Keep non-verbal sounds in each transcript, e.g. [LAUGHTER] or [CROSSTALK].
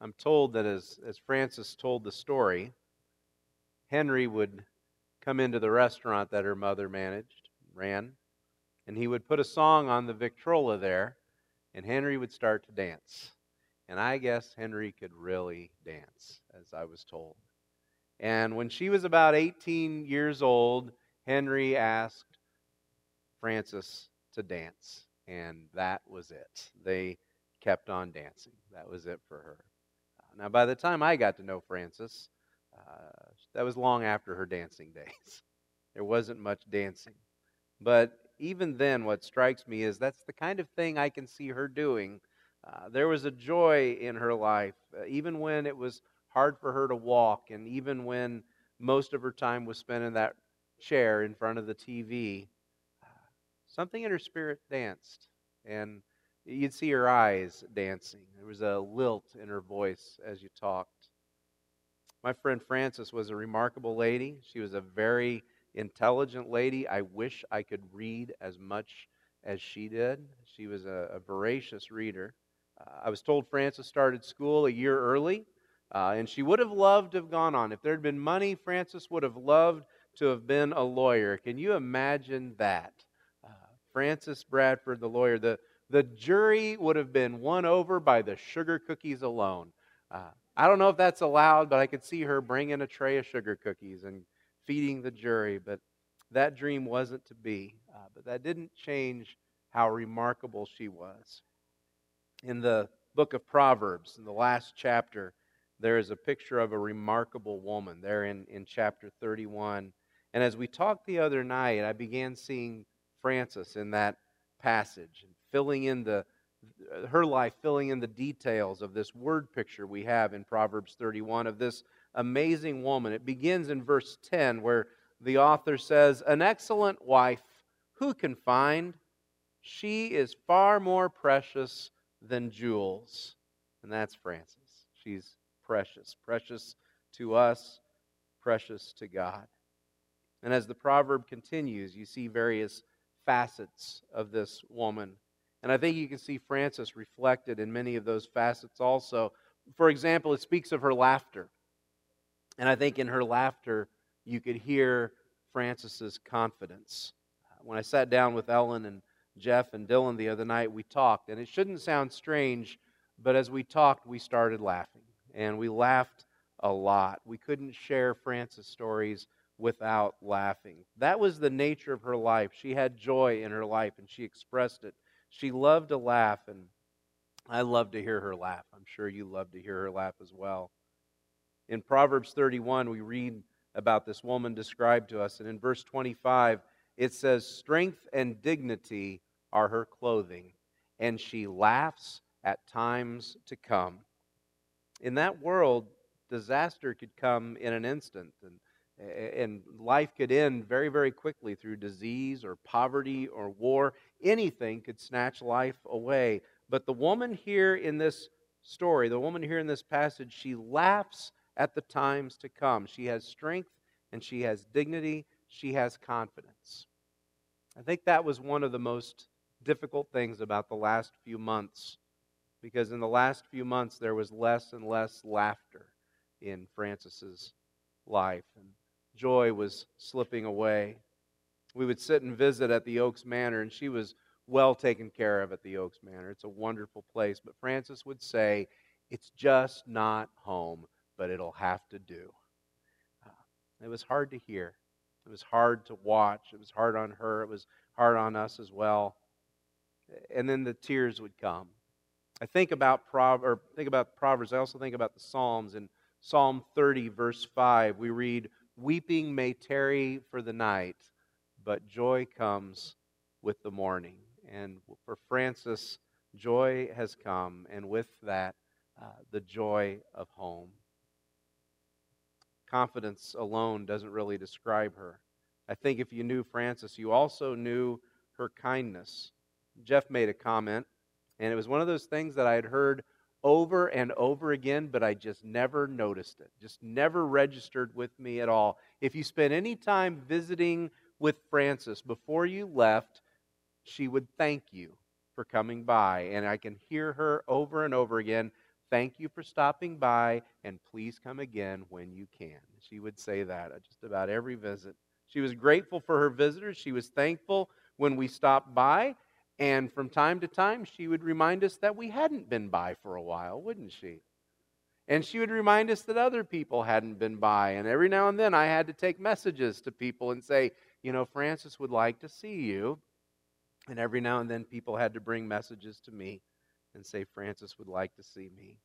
I'm told that as, as Frances told the story, Henry would come into the restaurant that her mother managed, ran, and he would put a song on the Victrola there, and Henry would start to dance. And I guess Henry could really dance, as I was told. And when she was about 18 years old, Henry asked Frances to dance. And that was it. They kept on dancing. That was it for her. Now, by the time I got to know Frances, uh, that was long after her dancing [LAUGHS] days. there wasn't much dancing. But even then, what strikes me is that's the kind of thing I can see her doing. Uh, there was a joy in her life, uh, even when it was hard for her to walk, and even when most of her time was spent in that chair in front of the TV. Uh, something in her spirit danced, and you'd see her eyes dancing. There was a lilt in her voice as you talked. My friend Frances was a remarkable lady. She was a very intelligent lady. I wish I could read as much as she did. She was a, a voracious reader. Uh, I was told Frances started school a year early, uh, and she would have loved to have gone on. If there had been money, Frances would have loved to have been a lawyer. Can you imagine that? Uh, Frances Bradford, the lawyer, the, the jury would have been won over by the sugar cookies alone. Uh, I don't know if that's allowed, but I could see her bringing a tray of sugar cookies and feeding the jury. But that dream wasn't to be. Uh, but that didn't change how remarkable she was. In the book of Proverbs, in the last chapter, there is a picture of a remarkable woman there in, in chapter 31. And as we talked the other night, I began seeing Frances in that passage and filling in the uh, her life filling in the details of this word picture we have in Proverbs 31 of this amazing woman. It begins in verse 10 where the author says, "An excellent wife who can find? She is far more precious than jewels." And that's Frances. She's precious, precious to us, precious to God. And as the proverb continues, you see various facets of this woman. And I think you can see Frances reflected in many of those facets also. For example, it speaks of her laughter. And I think in her laughter, you could hear Frances's confidence. When I sat down with Ellen and Jeff and Dylan the other night, we talked. And it shouldn't sound strange, but as we talked, we started laughing and we laughed a lot. We couldn't share Frances' stories without laughing. That was the nature of her life. She had joy in her life and she expressed it. She loved to laugh, and I love to hear her laugh. I'm sure you love to hear her laugh as well. In Proverbs 31, we read about this woman described to us, and in verse 25, it says, Strength and dignity are her clothing, and she laughs at times to come in that world, disaster could come in an instant, and, and life could end very, very quickly through disease or poverty or war. Anything could snatch life away. But the woman here in this story, the woman here in this passage, she laughs at the times to come. She has strength and she has dignity, she has confidence. I think that was one of the most difficult things about the last few months because in the last few months there was less and less laughter in Frances's life, and joy was slipping away. We would sit and visit at the Oaks Manor, and she was well taken care of at the Oaks Manor. It's a wonderful place, but Frances would say, It's just not home, but it'll have to do. Uh, it was hard to hear. It was hard to watch. It was hard on her. It was hard on us as well. And then the tears would come. I think about or think about Proverbs. I also think about the Psalms. In Psalm 30, verse 5, we read, Weeping may tarry for the night, but joy comes with the morning. And for Frances, joy has come, and with that, uh, the joy of home. Confidence alone doesn't really describe her. I think if you knew Frances, you also knew her kindness. Jeff made a comment and it was one of those things that I had heard over and over again, but I just never noticed it, just never registered with me at all. If you spent any time visiting with Frances before you left, she would thank you for coming by. And I can hear her over and over again Thank you for stopping by, and please come again when you can. She would say that at just about every visit. She was grateful for her visitors. She was thankful when we stopped by. And from time to time, she would remind us that we hadn't been by for a while, wouldn't she? And she would remind us that other people hadn't been by. And every now and then, I had to take messages to people and say, you know, Frances would like to see you. And every now and then, people had to bring messages to me and say, Frances would like to see me.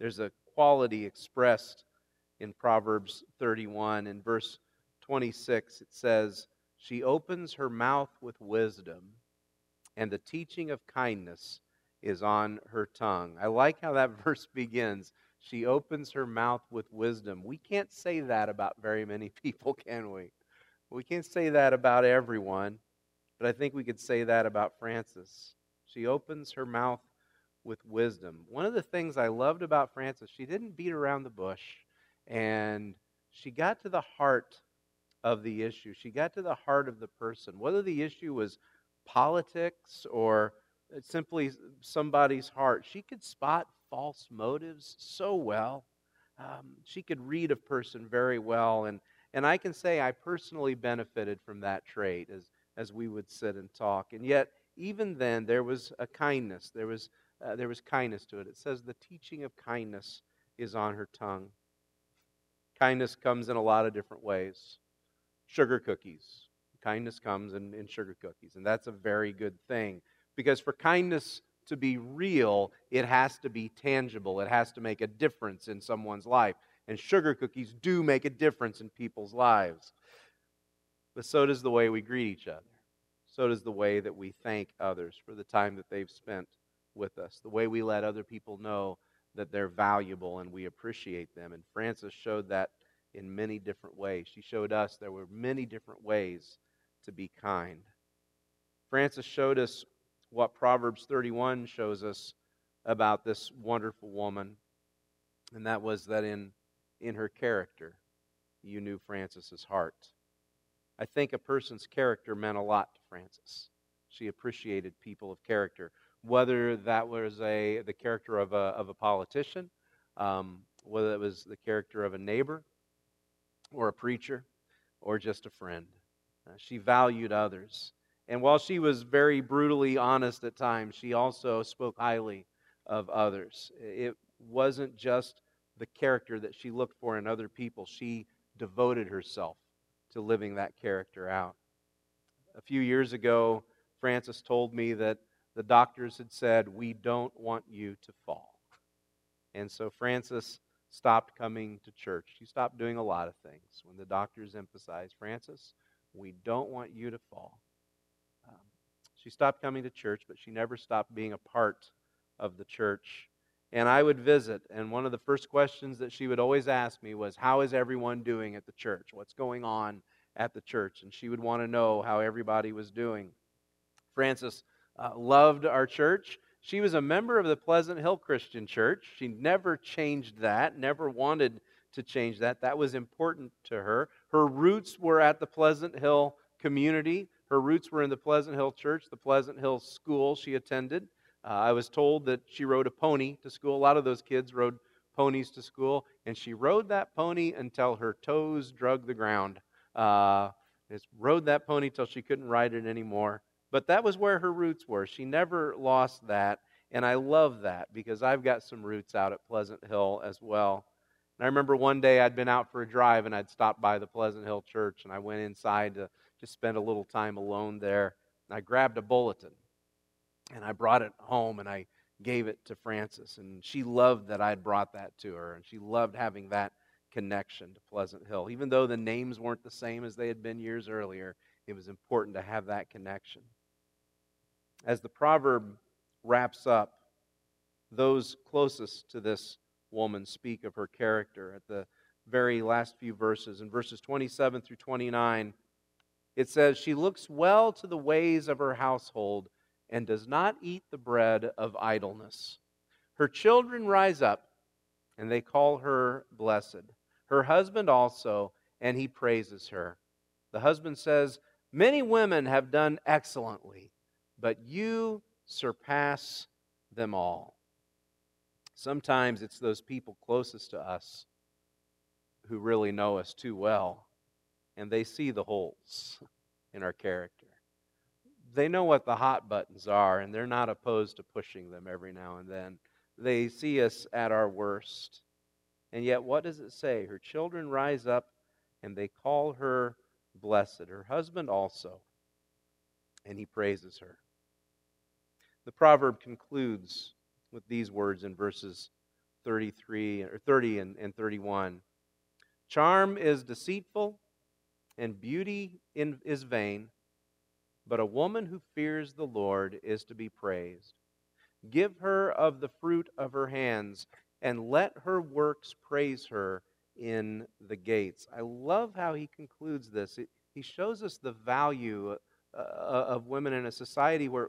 There's a quality expressed in Proverbs 31. In verse 26, it says, She opens her mouth with wisdom, and the teaching of kindness is on her tongue. I like how that [LAUGHS] verse begins. She opens her mouth with wisdom. We can't say that about very many [LAUGHS] people, can we? We can't say that about everyone, but I think we could say that about Frances. She opens her mouth with wisdom. One of the things I loved about Frances, she didn't beat around the bush and she got to the heart of the issue. She got to the heart of the person. Whether the issue was politics or simply somebody's heart, she could spot false motives so well. Um, she could read a person very well. And, and I can say I personally benefited from that trait as, as we would sit and talk. And yet, even then, there was a kindness. There was uh, there was kindness to it. It says the teaching of kindness is on her tongue. Kindness comes in a lot of different ways. Sugar cookies. Kindness comes in, in sugar cookies, and that's a very good thing. Because for kindness to be real, it has to be tangible. It has to make a difference in someone's life. And sugar cookies do make a difference in people's lives. But so does the way we greet each other. So does the way that we thank others for the time that they've spent with us, the way we let other people know that they're valuable and we appreciate them. And Frances showed that in many different ways. She showed us there were many different ways to be kind. Frances showed us what Proverbs 31 shows us about this wonderful woman, and that was that in, in her character, you knew Frances's heart. I think a person's character meant a lot to Frances. She appreciated people of character whether that was a the character of a of a politician, um, whether it was the character of a neighbor, or a preacher, or just a friend. Uh, she valued others, and while she was very brutally honest at times, she also spoke highly of others. It wasn't just the character that she looked for in other people; she devoted herself to living that character out. A few years ago, Frances told me that the doctors had said, We don't want you to fall. And so Frances stopped coming to church. She stopped doing a lot of things when the doctors emphasized, Frances, we don't want you to fall. Um, she stopped coming to church, but she never stopped being a part of the church. And I would visit, and one of the first questions that she would always ask me was, How is everyone doing at the church? What's going on at the church? And she would want to know how everybody was doing. Frances uh, loved our church. She was a member of the Pleasant Hill Christian Church. She never changed that, never wanted to change that. That was important to her. Her roots were at the Pleasant Hill community. Her roots were in the Pleasant Hill Church, the Pleasant Hill School she attended. Uh, I was told that she rode a pony to school. A lot of those kids rode ponies to school, and she rode that pony until her toes drug the ground. Uh, just rode that pony till she couldn't ride it anymore. But that was where her roots were. She never lost that. And I love that because I've got some roots out at Pleasant Hill as well. I remember one day I'd been out for a drive and I'd stopped by the Pleasant Hill Church and I went inside to just spend a little time alone there. And I grabbed a bulletin and I brought it home and I gave it to Frances. And she loved that I'd brought that to her. And she loved having that connection to Pleasant Hill. Even though the names weren't the same as they had been years earlier, it was important to have that connection. As the proverb wraps up, those closest to this woman speak of her character at the very last few verses. In verses 27 through 29, it says, She looks well to the ways of her household and does not eat the bread of idleness. Her children rise up, and they call her blessed. Her husband also, and he praises her. The husband says, Many women have done excellently but you surpass them all. Sometimes it's those people closest to us who really know us too well, and they see the holes in our character. They know what the hot buttons are, and they're not opposed to pushing them every now and then. They see us at our worst. And yet, what does it say? Her children rise up and they call her blessed, her husband also, and he praises her. The proverb concludes with these words in verses 33 or 30 and, and 31. Charm is deceitful and beauty in, is vain, but a woman who fears the Lord is to be praised. Give her of the fruit of her hands, and let her works praise her in the gates. I love how he concludes this. he shows us the value uh, of women in a society where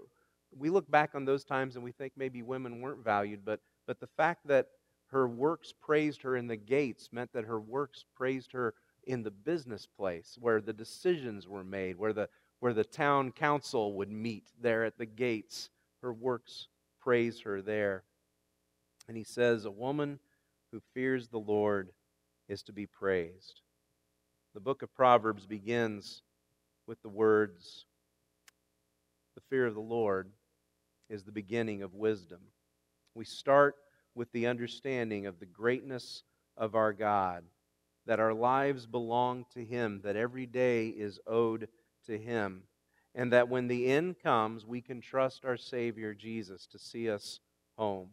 we look back on those times and we think maybe women weren't valued, but, but the fact that her works praised her in the gates meant that her works praised her in the business place where the decisions were made, where the, where the town council would meet there at the gates. Her works praise her there. And he says, A woman who fears the Lord is to be praised. The book of Proverbs begins with the words, The fear of the Lord is the beginning of wisdom. We start with the understanding of the greatness of our God, that our lives belong to Him, that every day is owed to Him, and that when the end comes, we can trust our Savior Jesus to see us home.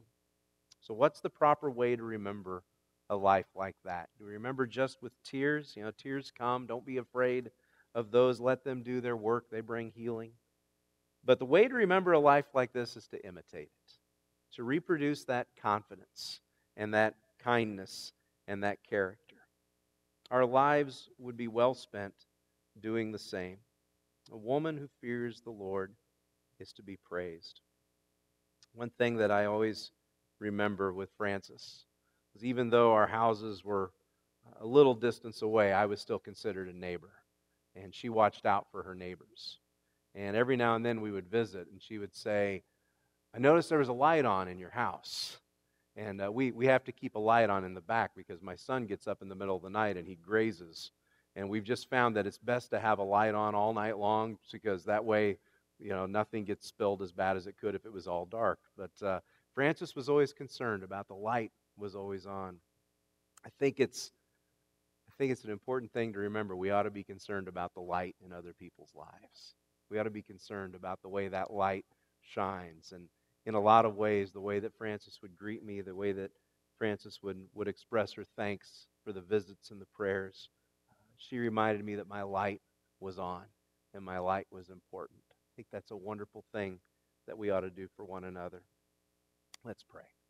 So, what's the proper way to remember a life like that? Do we remember just with tears? You know, tears come. Don't be afraid of those. Let them do their work, they bring healing. But the way to remember a life like this is to imitate it, to reproduce that confidence and that kindness and that character. Our lives would be well spent doing the same. A woman who fears the Lord is to be praised. One thing that I always remember with Frances is even though our houses were a little distance away, I was still considered a neighbor. And she watched out for her neighbors. And every now and then we would visit, and she would say, I noticed there was a light on in your house. And uh, we, we have to keep a light on in the back because my son gets up in the middle of the night and he grazes. And we've just found that it's best to have a light on all night long because that way, you know, nothing gets spilled as bad as it could if it was all dark. But uh, Frances was always concerned about the light was always on. I think it's I think it's an important thing to remember. We ought to be concerned about the light in other people's lives. We ought to be concerned about the way that light shines. And in a lot of ways, the way that Frances would greet me, the way that Frances would, would express her thanks for the visits and the prayers, she reminded me that my light was on and my light was important. I think that's a wonderful thing that we ought to do for one another. Let's pray.